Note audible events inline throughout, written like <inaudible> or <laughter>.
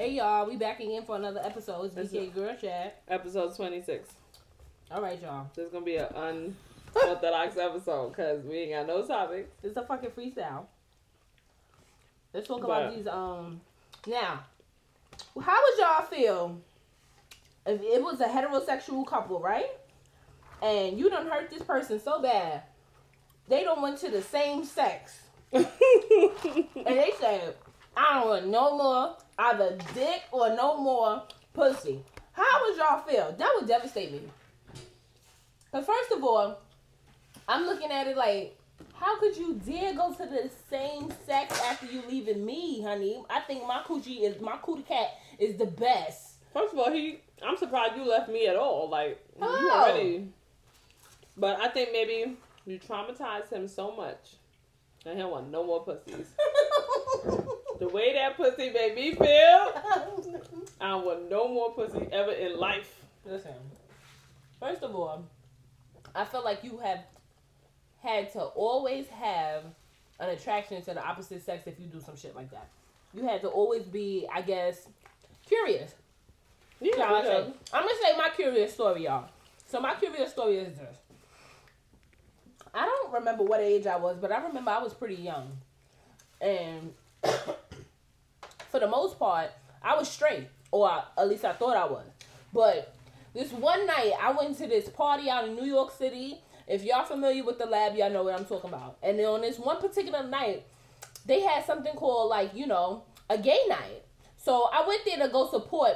Hey y'all, we back again for another episode. It's BK Girl Chat. Episode 26. All right, y'all. This is going to be an <laughs> unorthodox episode because we ain't got no topics. It's a fucking freestyle. Let's talk about these. Um, now, how would y'all feel if it was a heterosexual couple, right? And you done hurt this person so bad, they don't went to the same sex, <laughs> and they said, "I don't want no more either dick or no more pussy." How would y'all feel? That would devastate me. But first of all, I'm looking at it like, how could you dare go to the same sex after you leaving me, honey? I think my coochie is my cootie cat is the best. First of all, he. I'm surprised you left me at all. Like, you Oh. already. But I think maybe you traumatized him so much that he want no more pussies. <laughs> The way that pussy made me feel, <laughs> I want no more pussy ever in life. Listen, first of all, I feel like you have had to always have an attraction to the opposite sex if you do some shit like that. You had to always be, I guess, curious. Yeah, Yeah, I because- say- I'm gonna say my curious story, y'all. So my curious story is this. I don't remember what age I was, but I remember I was pretty young, and for the most part, I was straight, or I, at least I thought I was. But this one night, I went to this party out in New York City. If y'all familiar with the lab, y'all know what I'm talking about. And then on this one particular night, they had something called like you know a gay night. So I went there to go support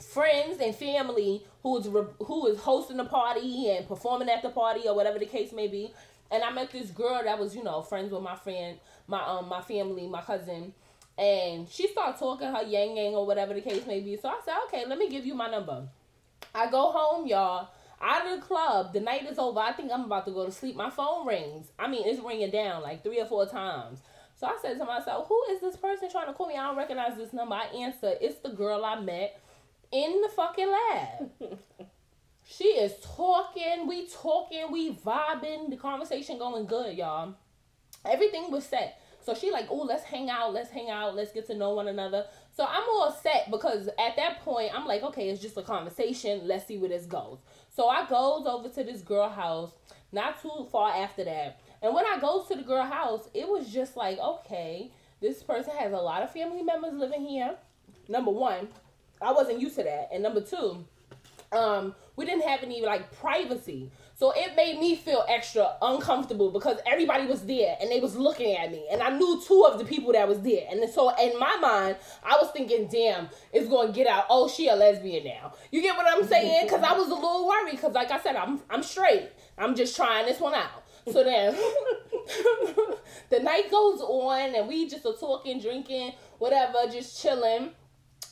friends and family who was re- who was hosting the party and performing at the party or whatever the case may be. And I met this girl that was you know friends with my friend, my um my family, my cousin, and she started talking her yang yang or whatever the case may be. So I said, okay, let me give you my number. I go home, y'all. Out of the club, the night is over. I think I'm about to go to sleep. My phone rings. I mean, it's ringing down like three or four times. So I said to myself, who is this person trying to call me? I don't recognize this number. I answer, it's the girl I met in the fucking lab. <laughs> she is talking, we talking, we vibing, the conversation going good, y'all. Everything was set. So she like, oh, let's hang out, let's hang out, let's get to know one another. So I'm all set because at that point I'm like, okay, it's just a conversation. Let's see where this goes. So I goes over to this girl house, not too far after that. And when I goes to the girl house, it was just like, okay, this person has a lot of family members living here. Number one, I wasn't used to that. And number two, um, we didn't have any like privacy. So it made me feel extra uncomfortable because everybody was there and they was looking at me. And I knew two of the people that was there. And so in my mind, I was thinking, damn, it's going to get out. Oh, she a lesbian now. You get what I'm saying? Because I was a little worried because like I said, I'm, I'm straight. I'm just trying this one out. So then <laughs> the night goes on and we just are talking, drinking, whatever, just chilling.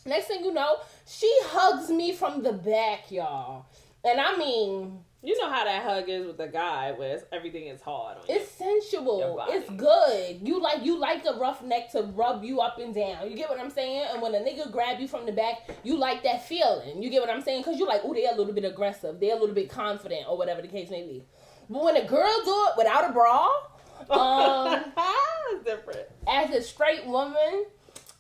Next thing you know, she hugs me from the back, y'all. And I mean, You know how that hug is with a guy where it's, everything is hard on you. it's sensual. It's good. You like you like a rough neck to rub you up and down. You get what I'm saying? And when a nigga grab you from the back, you like that feeling. You get what I'm saying? Cause you like, oh, they're a little bit aggressive. They're a little bit confident or whatever the case may be. But when a girl do it without a bra, <laughs> um, it's different. as a straight woman,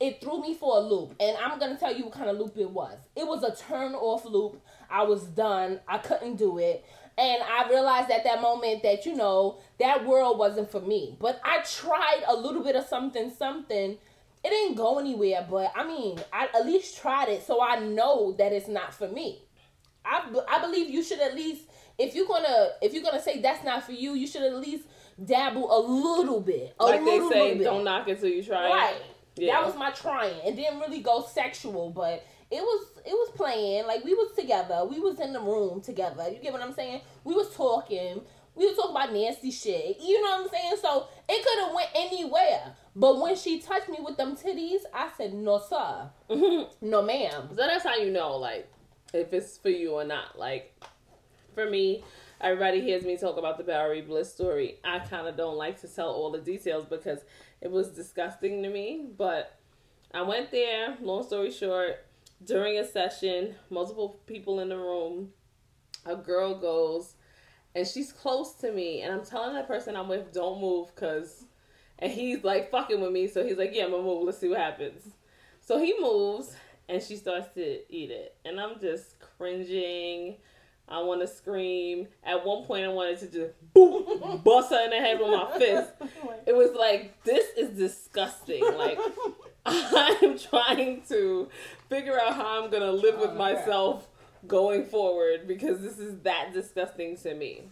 it threw me for a loop. And I'm gonna tell you what kind of loop it was. It was a turn off loop. I was done. I couldn't do it. And I realized at that moment that, you know, that world wasn't for me. But I tried a little bit of something, something. It didn't go anywhere, but I mean, I at least tried it so I know that it's not for me. I, I believe you should at least if you're gonna if you're gonna say that's not for you, you should at least dabble a little bit. A like they say, little don't knock it till you try Right. it. Yeah. That was my trying. It didn't really go sexual, but it was it was playing. Like we was together. We was in the room together. You get what I'm saying? We was talking. We was talking about nasty shit. You know what I'm saying? So it could have went anywhere. But when she touched me with them titties, I said, No sir. Mm-hmm. No ma'am. So that's how you know, like, if it's for you or not. Like, for me, everybody hears me talk about the Bowery Bliss story. I kind of don't like to tell all the details because it was disgusting to me. But I went there, long story short, during a session, multiple people in the room, a girl goes, and she's close to me, and I'm telling that person I'm with, don't move, because, and he's like fucking with me, so he's like, yeah, I'm gonna move, let's see what happens. So he moves and she starts to eat it. And I'm just cringing. I want to scream. At one point, I wanted to just boom, <laughs> bust her in the head with my fist. It was like, this is disgusting. Like, <laughs> I'm trying to figure out how I'm going to live with Oh, myself going forward because this is that disgusting to me.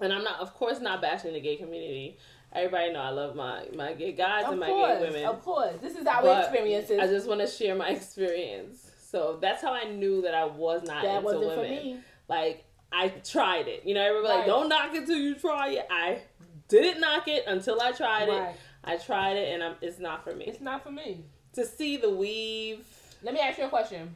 And I'm not, of course, not bashing the gay community. Everybody know I love my, my gay guys Of and my course, gay women. of course. This is our experiences. I just want to share my <laughs> experience. So that's how I knew that I was not that into women. Like I tried it. You know, everybody like, don't knock it till you try it. I didn't knock it until I tried Right. it. I tried it, and I'm, it's not for me. It's not for me. to see the weave. Let me ask you a question.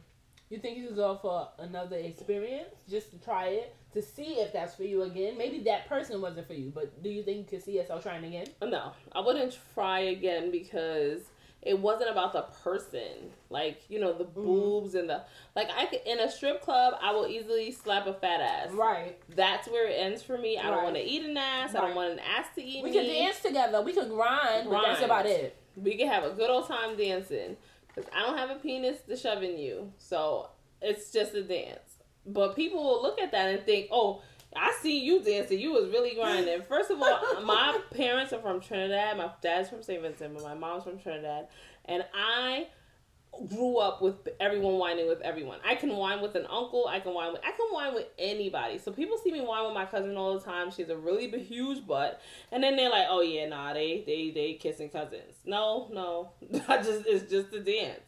You think you could go for another experience just to try it to see if that's for you again? Maybe that person wasn't for you, but do you think you could see yourself trying again? No, I wouldn't try again because it wasn't about the person. Like you know, the Mm-hmm. boobs and the like. I could in a strip club, I will easily slap a fat ass. Right. That's where it ends for me. I don't want to eat an ass. I don't want an ass to eat We me. could dance together. We could grind, but that's about it. we can have a good old time dancing because I don't have a penis to shove in you, so it's just a dance. But people will look at that and think, "Oh, I see you dancing. You was really grinding." First of all, <laughs> my parents are from Trinidad. My dad's from St. Vincent, but my mom's from Trinidad, and I grew up with everyone whining with everyone. I can whine with an uncle. I can whine with I can whine with anybody. So people see me whine with my cousin all the time. She's a really huge butt, and then they're like, "Oh yeah, nah, they they they kissing cousins." No, no, <laughs> I just it's just a dance.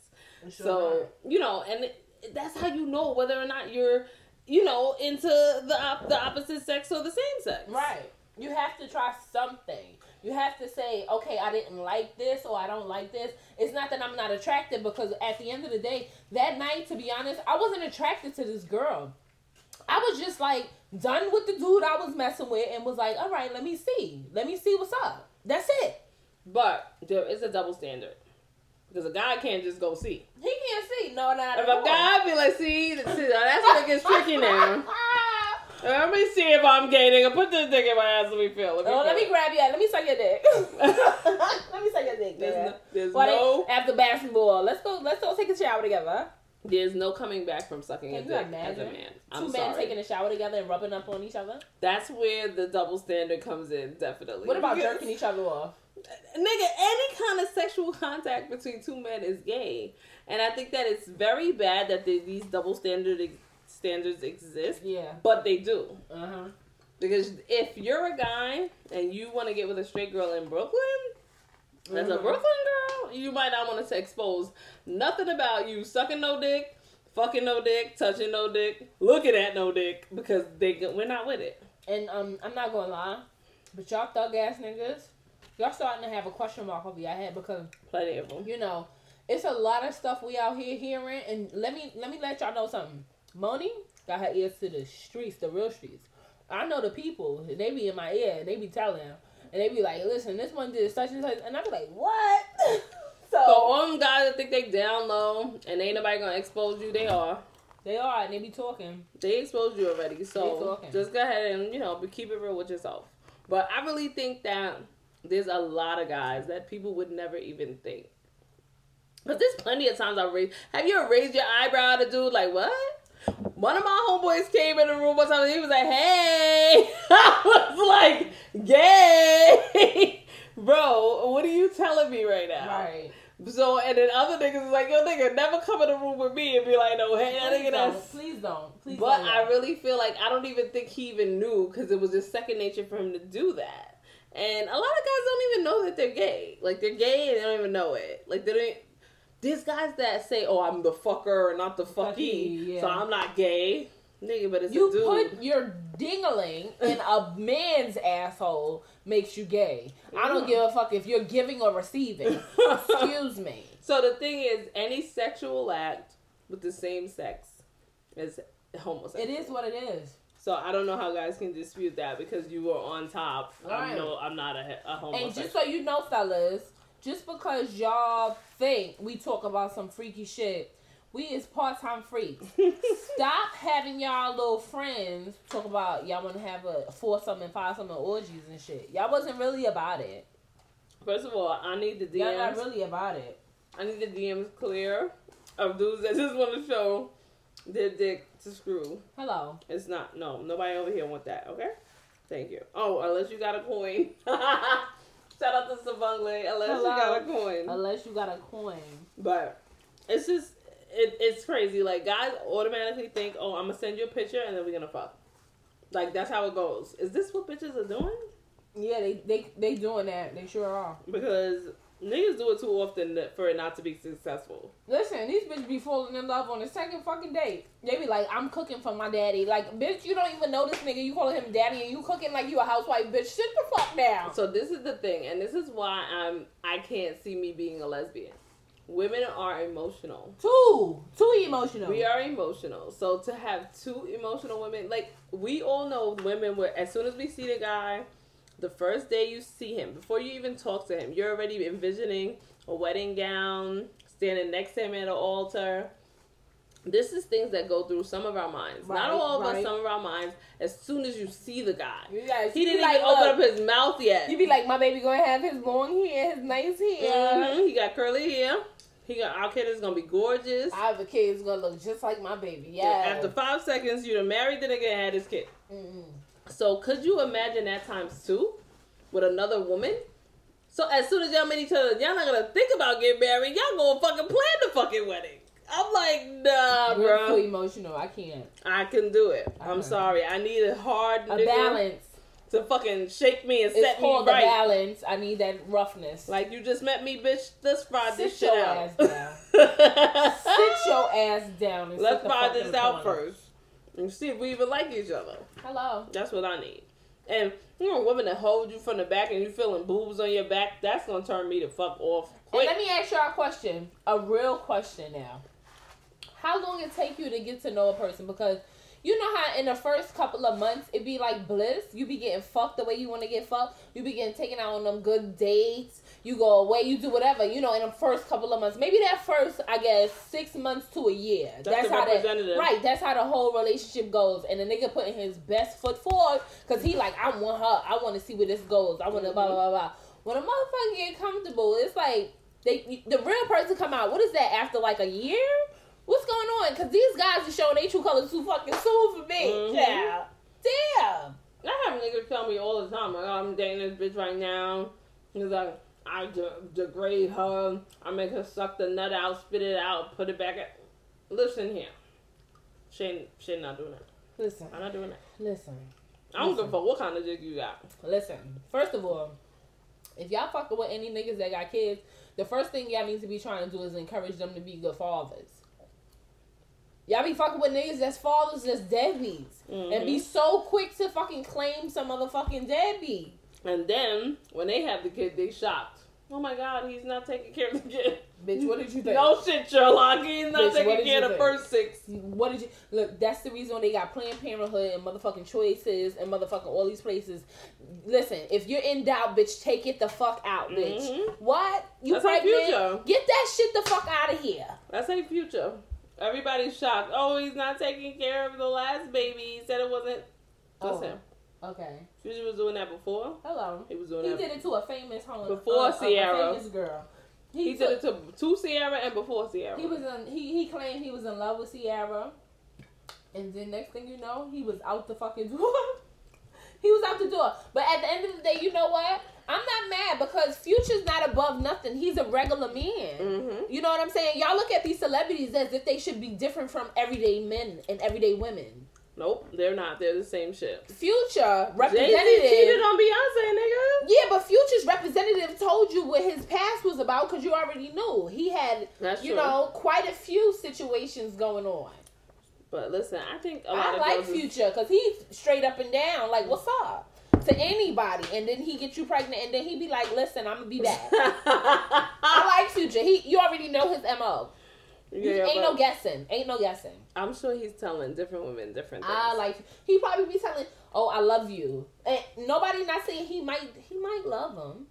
So you know, and it, that's how you know whether or not you're you know into the the opposite sex or the same sex. Right. You have to try something. You have to say, okay, I didn't like this or I don't like this. It's not that I'm not attracted because at the end of the day, that night, to be honest, I wasn't attracted to this girl. I was just like done with the dude I was messing with and was like, all right, let me see. Let me see what's up. That's it. But there is a double standard because a guy can't just go see. He can't see. No, not If at a guy be like, see, see, that's when it gets tricky now. <laughs> Let me see if I'm gay, nigga. Put this dick in my ass. Let me feel. Let me, Oh, let me grab you. Let me suck your dick. <laughs> let me suck your dick. There's man. no, there's no, they- after basketball, let's go. Let's go take a shower together. there's no coming back from sucking a Can you dick as a man. Two I'm men sorry. taking a shower together and rubbing up on each other. That's where the double standard comes in. Definitely. What about jerking each other off? nigga, any kind of sexual contact between two men is gay, and I think that it's very bad that these double standard standards exist, Yeah. but they do. Uh huh. Because if you're a guy and you want to get with a straight girl in Brooklyn, as a Mhm. Brooklyn girl, you might not want to expose nothing about you sucking no dick, fucking no dick, touching no dick, looking at no dick, because they we're not with it. And um, I'm not gonna lie, but y'all thug ass niggas, y'all starting to have a question mark over your head because Plenty of them. you know it's a lot of stuff we out here hearing. And let me let me let y'all know something. Moni got her ears to the streets, the real streets. I know the people, and they be in my ear, and they be telling, and they be like, "Listen, this one did such and such," and I be like, "What?" <laughs> so, So all them guys that think they down low and ain't nobody gonna expose you, they are. they are, and they be talking. They exposed you already, so just go ahead and you know, but keep it real with yourself. But I really think that there's a lot of guys that people would never even think. But there's plenty of times I raise. Have you ever raised your eyebrow at a dude like what? One of my homeboys came in the room one time and he was like, "Hey," <laughs> I was like, "Gay, <laughs> bro, what are you telling me right now?" Right. So and then other niggas is like, "Yo, nigga, never come in the room with me and be like, no, hey, Please nigga, don't. that's." Please don't. Please But don't. I really feel like I don't even think he even knew because it was just second nature for him to do that. And a lot of guys don't even know that they're gay. Like they're gay and they don't even know it. Like they don't. There's guys that say, "Oh, I'm the fucker and not the fucky," yeah. so I'm not gay, nigga. But it's You a dude. put your dingling in a man's asshole makes you gay. I don't give a fuck if you're giving or receiving. Excuse me. <laughs> so the thing is, any sexual act with the same sex is homosexual. It is what it is. So I don't know how guys can dispute that because you were on top. Right. I'm no, I'm not a, a homosexual. And just so you know, fellas, just because y'all think we talk about some freaky shit, we is part time freaks. <laughs> Stop having y'all little friends talk about y'all want to have a foursome and five some orgies and shit. Y'all wasn't really about it. First of all, I need the DMs. Y'all not really about it. I need the DMs clear of dudes that just want to show their dick to screw. Hello. It's not. No, nobody over here want that. Okay. Thank you. Oh, unless you got a coin. <laughs> Shout out to Savangle. Unless Hello. you got a coin. Unless you got a coin. But it's just it, it's crazy. Like guys automatically think, oh, I'm gonna send you a picture and then we're gonna fuck. Like that's how it goes. Is this what bitches are doing? Yeah, they they they doing that. They sure are. Because niggas do it too often for it not to be successful. Listen, these bitches be falling in love on the second fucking date. They be like, I'm cooking for my daddy. Like, bitch, you don't even know this nigga. You calling him daddy and you cooking like you a housewife, bitch. Sit the fuck down. So this is the thing, and this is why I'm I can't see me being a lesbian. Women are emotional. Too, too emotional. We are emotional. So to have two emotional women, like we all know women where as soon as we see the guy, the first day you see him, before you even talk to him, you're already envisioning a wedding gown, standing next to him at an altar. This is things that go through some of our minds. Right, Not all of us, right. some of our minds, as soon as you see the guy. Guys, He didn't like, even open up his mouth yet. You'd be like, my baby gonna have his long hair, his nice hair. Mhm, He got curly hair. He got our kid is gonna be gorgeous. I have a kid who's gonna look just like my baby. Yeah. After five seconds, you done married the nigga and had his kid. Mm-mm. So could you imagine that times two with another woman? So as soon as y'all meet each other, y'all not gonna think about getting married. Y'all gonna fucking plan the fucking wedding. I'm like, nah, We're too emotional. I can't. I can do it. I'm Okay. sorry. I need a hard A balance. to fucking shake me and It's set me called a right. balance. I need that roughness. Like you just met me, bitch. Let's fry this Sit shit your out. ass down. <laughs> Sit your ass down Let's sit the find fuck in this out corner. first and see if we even like each other. Hello. That's what I need. And you know, a woman that hold you from the back and you feeling boobs on your back, that's gonna turn me the fuck off And let me ask y'all a question, a real question now. How long it take you to get to know a person? Because you know how in the first couple of months it be like bliss. You be getting fucked the way you want to get fucked. You be getting taken out on them good dates. You go away. You do whatever. You know, in the first couple of months, maybe that first, I guess, six months to a year. That's the how that right. That's how the whole relationship goes. And the nigga putting his best foot forward because he like, I want her. I want to see where this goes. I want to blah Mm-hmm. blah blah blah. When a motherfucker get comfortable, it's like they the real person come out. What is that after like a year? What's going on? Because these guys are showing their true colors too fucking soon for me. Mhm. Yeah. Damn. I have niggas tell me all the time, like, oh, I'm dating this bitch right now. He's like, I de- degrade her. I make her suck the nut out, spit it out, put it back. At- Listen here. She ain't, she ain't not doing that. Listen. I'm not doing that. Listen. I don't give a fuck what kind of dick you got. Listen. First of all, if y'all fucking with any niggas that got kids, the first thing y'all need to be trying to do is encourage them to be good fathers. Y'all be fucking with niggas that's fathers that's deadbeats. And be Mhm. so quick to fucking claim some motherfucking deadbeat. And then when they have the kid, they shocked. Oh my god, he's not taking care of the kid. Bitch, what did you <laughs> think? No shit, Sherlock. He's Bitch, not what taking care of the first six. What did you look? That's the reason why they got Planned Parenthood and motherfucking choices and motherfucking all these places. Listen, if you're in doubt, bitch, take it the fuck out, bitch. Mhm. What you That's pregnant? future. Get that shit the fuck out of here. That's a future. Everybody's shocked. Oh, he's not taking care of the last baby. He said it wasn't. That's Oh. him. Okay. Future was doing that before. Hello. He was doing He that. did it to a famous home Before uh, Ciara. famous girl. He, took- did it to to Ciara and before Ciara. He was in. He he claimed he was in love with Ciara, and then next thing you know, he was out the fucking <laughs> door. he was out the door. But at the end of the day, you know what? I'm not mad because Future's not above nothing. He's a regular man. Mm-hmm. You know what I'm saying? Y'all look at these celebrities as if they should be different from everyday men and everyday women. Nope, they're not. They're the same shit. Future representative. cheated on Beyonce, nigga. yeah, but Future's representative told you what his past was about because you already knew he had, That's you true. know, quite a few situations going on. But listen, I think a lot I like Future because he's straight up and down. Like, what's up to anybody? And then he get you pregnant, and then he be like, "Listen, I'm gonna be back." <laughs> I like Future. He, you already know his mo. You- Yeah, ain't no guessing. Ain't no guessing. I'm sure he's telling different women different things. I like. He probably be telling, "Oh, I love you." And nobody not saying he might. He might love him.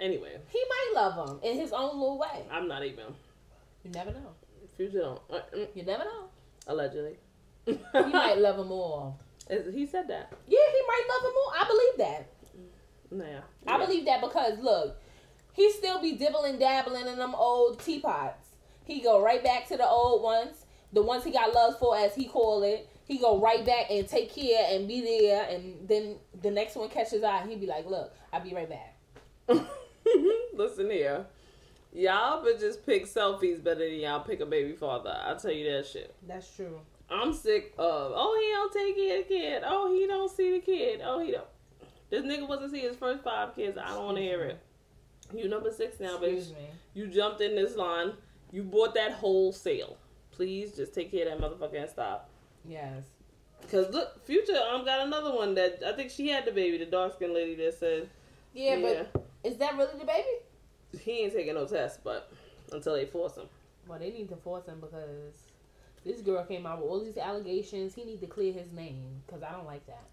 Anyway, He might love him in his own little way. I'm not even. You never know. Future don't. Uh, mm, You never know. allegedly. He <laughs> might love him more. He said that. Yeah, he might love him more. I believe that. Nah. I believe that because look, he still be dibbling dabbling in them old teapots. He go right back to the old ones, the ones he got love for, as he call it. He go right back and take care and be there, and then the next one catches eye. He be like, "Look, I'll be right back." <laughs> Listen here. Y'all but just pick selfies better than y'all pick a baby father. I'll tell you that shit. That's true. I'm sick of, oh, he don't take care of the kid. Oh, he don't see the kid. Oh, he don't. This nigga wasn't see his first five kids. I don't want to hear it. You number six now, bitch. Me. You jumped in this line. You bought that wholesale. Please just take care of that motherfucker and stop. Yes. Cause look, Future um got another one that I think she had the baby, the dark skinned lady that said, Yeah, but is that really the baby? he ain't taking no test, but until they force him. Well, they need to force him because this girl came out with all these allegations. He need to clear his name because I don't like that.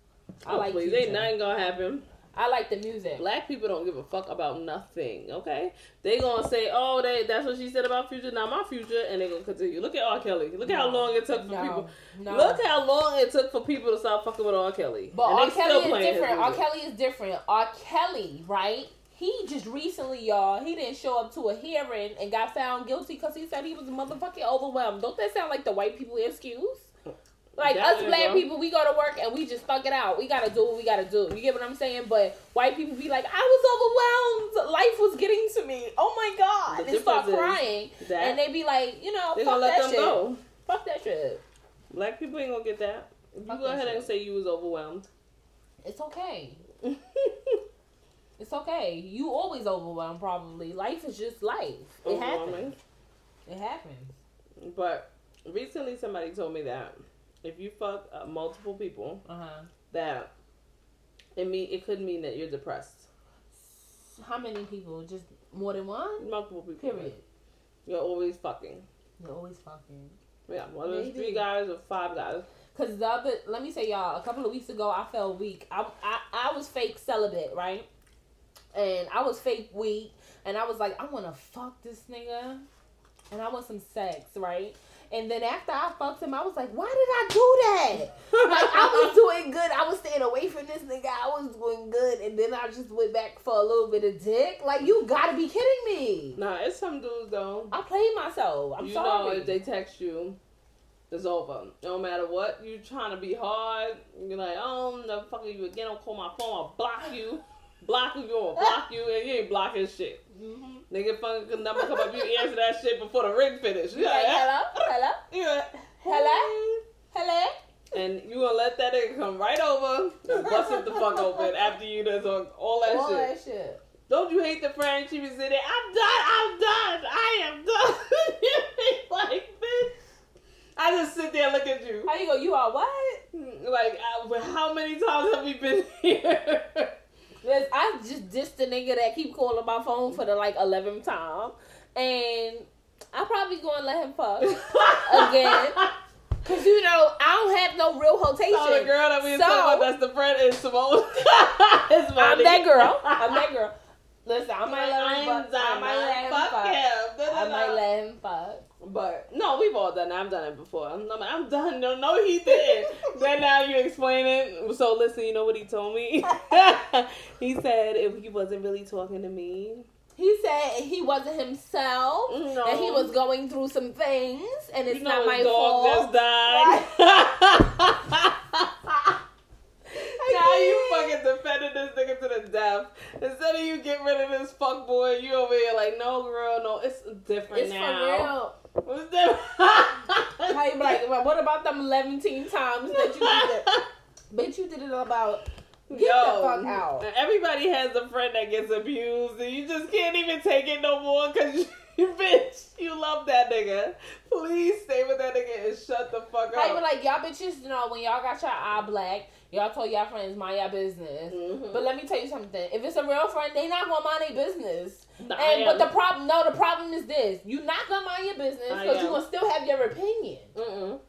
I oh, like please, ain't nothing gonna happen. I like the music. Black people don't give a fuck about nothing. Okay, they gonna say, "Oh, they that's what she said about Future." not my Future, and they gonna continue. Look at R. Kelly. Look at how long it took for No. people. No. Look how long it took for people to stop fucking with R. Kelly. But And R. Kelly is different. R. Kelly is different. R. Kelly, right? He just recently, y'all, he didn't show up to a hearing and got found guilty because he said he was motherfucking overwhelmed. Don't that sound like the white people excuse? Like That us black people, we go to work and we just fuck it out. We gotta do what we gotta do. You get what I'm saying? But white people be like, I was overwhelmed. Life was getting to me. Oh my god! The and start crying. And they be like, you know, fuck gonna let that them shit. go. Fuck that shit. Black people ain't gonna get that. You Fuck go that ahead and say you was overwhelmed. It's okay. <laughs> It's okay. You always overwhelmed, probably. Life is just life. It happens. It happens. But recently, somebody told me that if you fuck uh, multiple people, Uh huh. that it mean it could mean that you're depressed. How many people? Just more than one? Multiple people. Period. You're always fucking. You're always fucking. Yeah, whether it's three guys or five guys. Cause the other, let me say y'all, a couple of weeks ago, I felt weak. I, I, I was fake celibate, right? And I was fake weak, and I was like, I want to fuck this nigga, and I want some sex, right? And then after I fucked him, I was like, why did I do that? like I was <laughs> doing good. I was staying away from this nigga. I was doing good, and then I just went back for a little bit of dick. Like you gotta be kidding me. Nah, it's some dudes though. I played myself. I'm you sorry. know if they text you, it's over. No matter what you trying to be hard, you're like, oh, I'm no fucking you again. I'll call my phone. I'll block you. Block you, gonna block you, and you ain't blocking shit. Mhm. Nigga, fucking number come up, you answer that shit before the ring finish. You Like, hello, hello, you like, Hello? hello. And you gonna let that nigga come right over and bust it the fuck open after you done on all that All shit. that shit. Don't you hate the friend? She was sitting there, I'm done, I'm done, I am done. <laughs> you be like, bitch. I just sit there and look at you. How you go? You are what? Like, I, how many times have we been here? <laughs> Liz, I just dissed the nigga that keep calling my phone for the like eleventh time, and I probably gonna let him fuck <laughs> again. Cause you know I don't have no real rotation. So the girl that we So- talking about, that's the friend, is Simone. <laughs> I'm that girl. I'm that girl. Listen, I might let him I'm fuck. I might let him Fuck fuck. him. I might let him fuck. But no, we've all done it. I've done it before. I'm, I'm, done. No, no, he did. then now you explain it. So listen, you know what he told me? <laughs> he said if he wasn't really talking to me, He said he wasn't himself, No. and he was going through some things, and it's you know not my dog fault. just died. <laughs> now you fucking defended this nigga to the death. Instead of you getting rid of this fuck boy, you over here like, no, girl, no, it's different It's now. For real. It's different. How you be like, what about them 11 times that you did it? <laughs> Bitch, you did it about. Get the fuck out. Everybody has a friend that gets abused, and you just can't even take it no more because <laughs> you, bitch, you love that nigga. Please stay with that nigga and shut the fuck How you be up. like, y'all bitches, you know, when y'all got your eye black, y'all told y'all friends, mind your business. Mhm. But let me tell you something. If it's a real friend, they not gonna mind their business. And but the problem, no, the problem is this: you not gonna mind your business because you gonna still have your opinion. Mm-mm.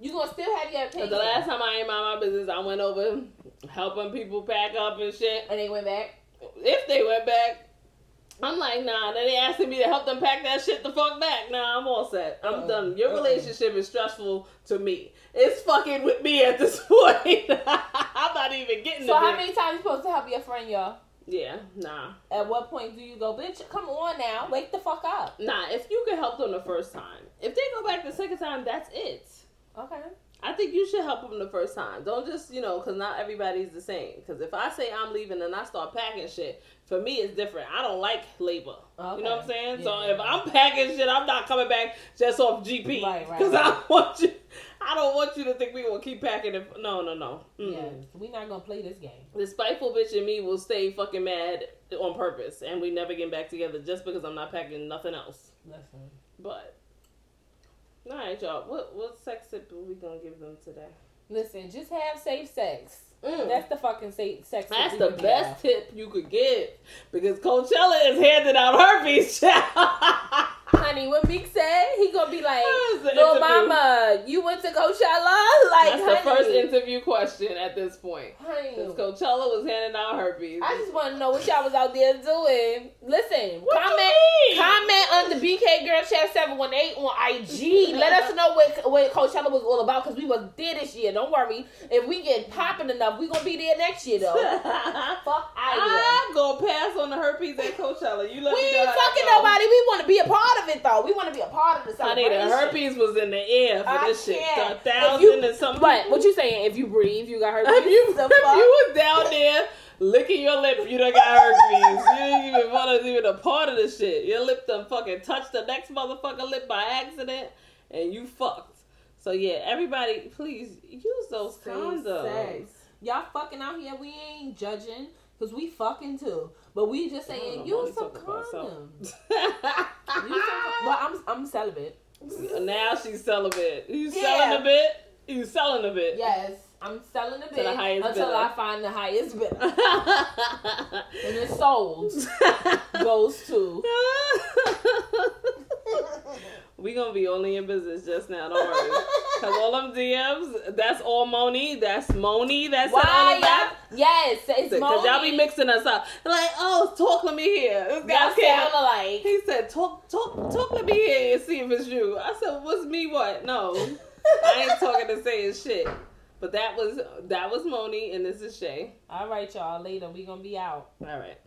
You gonna still have your opinion. the last time I ain't mind my business, I went over helping people pack up and shit. and they went back. If they went back, I'm like, nah. Then they asking me to help them pack that shit the fuck back. Nah, I'm all set. I'm Uh-uh. done. Your Uh-uh. relationship is stressful to me. It's fucking with me at this <laughs> point. I'm not even getting So how many times you supposed to help your friend, y'all? Yeah, nah. At what point do you go, bitch? Come on now, wake the fuck up. Nah, if you can help them the first time. If they go back the second time, that's it. Okay. I think you should help them the first time. Don't just, you know, because not everybody's the same. Because if I say I'm leaving and I start packing shit, for me it's different. I don't like labor. Okay. You know what I'm saying? So if I'm packing shit, I'm not coming back just off GP. Right, right, Because right. I want you. I don't want you to think we gonna keep packing it. No, no, no. Mm-mm. Yes, we not gonna play this game. The spiteful bitch in me will stay fucking mad on purpose, and we never get back together just because I'm not packing nothing else. Listen. But. All right, y'all. What what sex tip are we gonna give them today? Listen, just have safe sex. Mm. That's the fucking safe sex. That's that the best tip you could give because Coachella is handing out herpes. child. <laughs> Honey, what Meek said, he gonna be like, "Little mama, you went to Coachella?" <laughs> Like, That's the first interview question at this point. honey. Because Coachella was handing out herpes. I just want to know what y'all was out there doing. Listen, What comment, comment on the BK Girl Chat seven one eight on IG. Let us know what what Coachella was all about because we was there this year. Don't worry, if we get popping enough, we gonna be there next year though. <laughs> Fuck out of here. I'm gonna pass on the herpes at Coachella. You let We me know. ain't fucking nobody. We want to be a part of it though. We want to be a part of the Honey, celebration. the herpes was in the air for I this shit. can't. A thousand you- and something. But what you saying? If you breathe, you got <laughs> herpes. If you, The if you was down there licking your lip, you done got herpes. You didn't even want to even a part of the shit. Your lip done fucking touched the next motherfucker lip by accident, and you fucked. So yeah, everybody, please use those Safe condoms. sex. Y'all fucking out here. We ain't judging because we fucking too. But we just saying use some condoms. Use myself. some, well, I'm I'm celibate. now she's celibate. You Yeah. selling a bit? You selling a bit? Yes, I'm selling a the bit until bidder. I find the highest bidder. <laughs> and it's sold <laughs> goes to. <laughs> we gonna be only in business just now. Don't worry. <laughs> Cause all them DMs, that's all Moni. That's Moni. That's all Why? of that. Yes, it's Cause y'all be mixing us up. Like, oh, talk. Let me hear. This guy sound alike. He said, talk, talk, talk. Let me hear and see if it's you. I said, what's me? What? No, I ain't <laughs> talking to saying shit. But that was that was Moni, and this is Shay. All right, y'all. Later, we gonna be out. All right.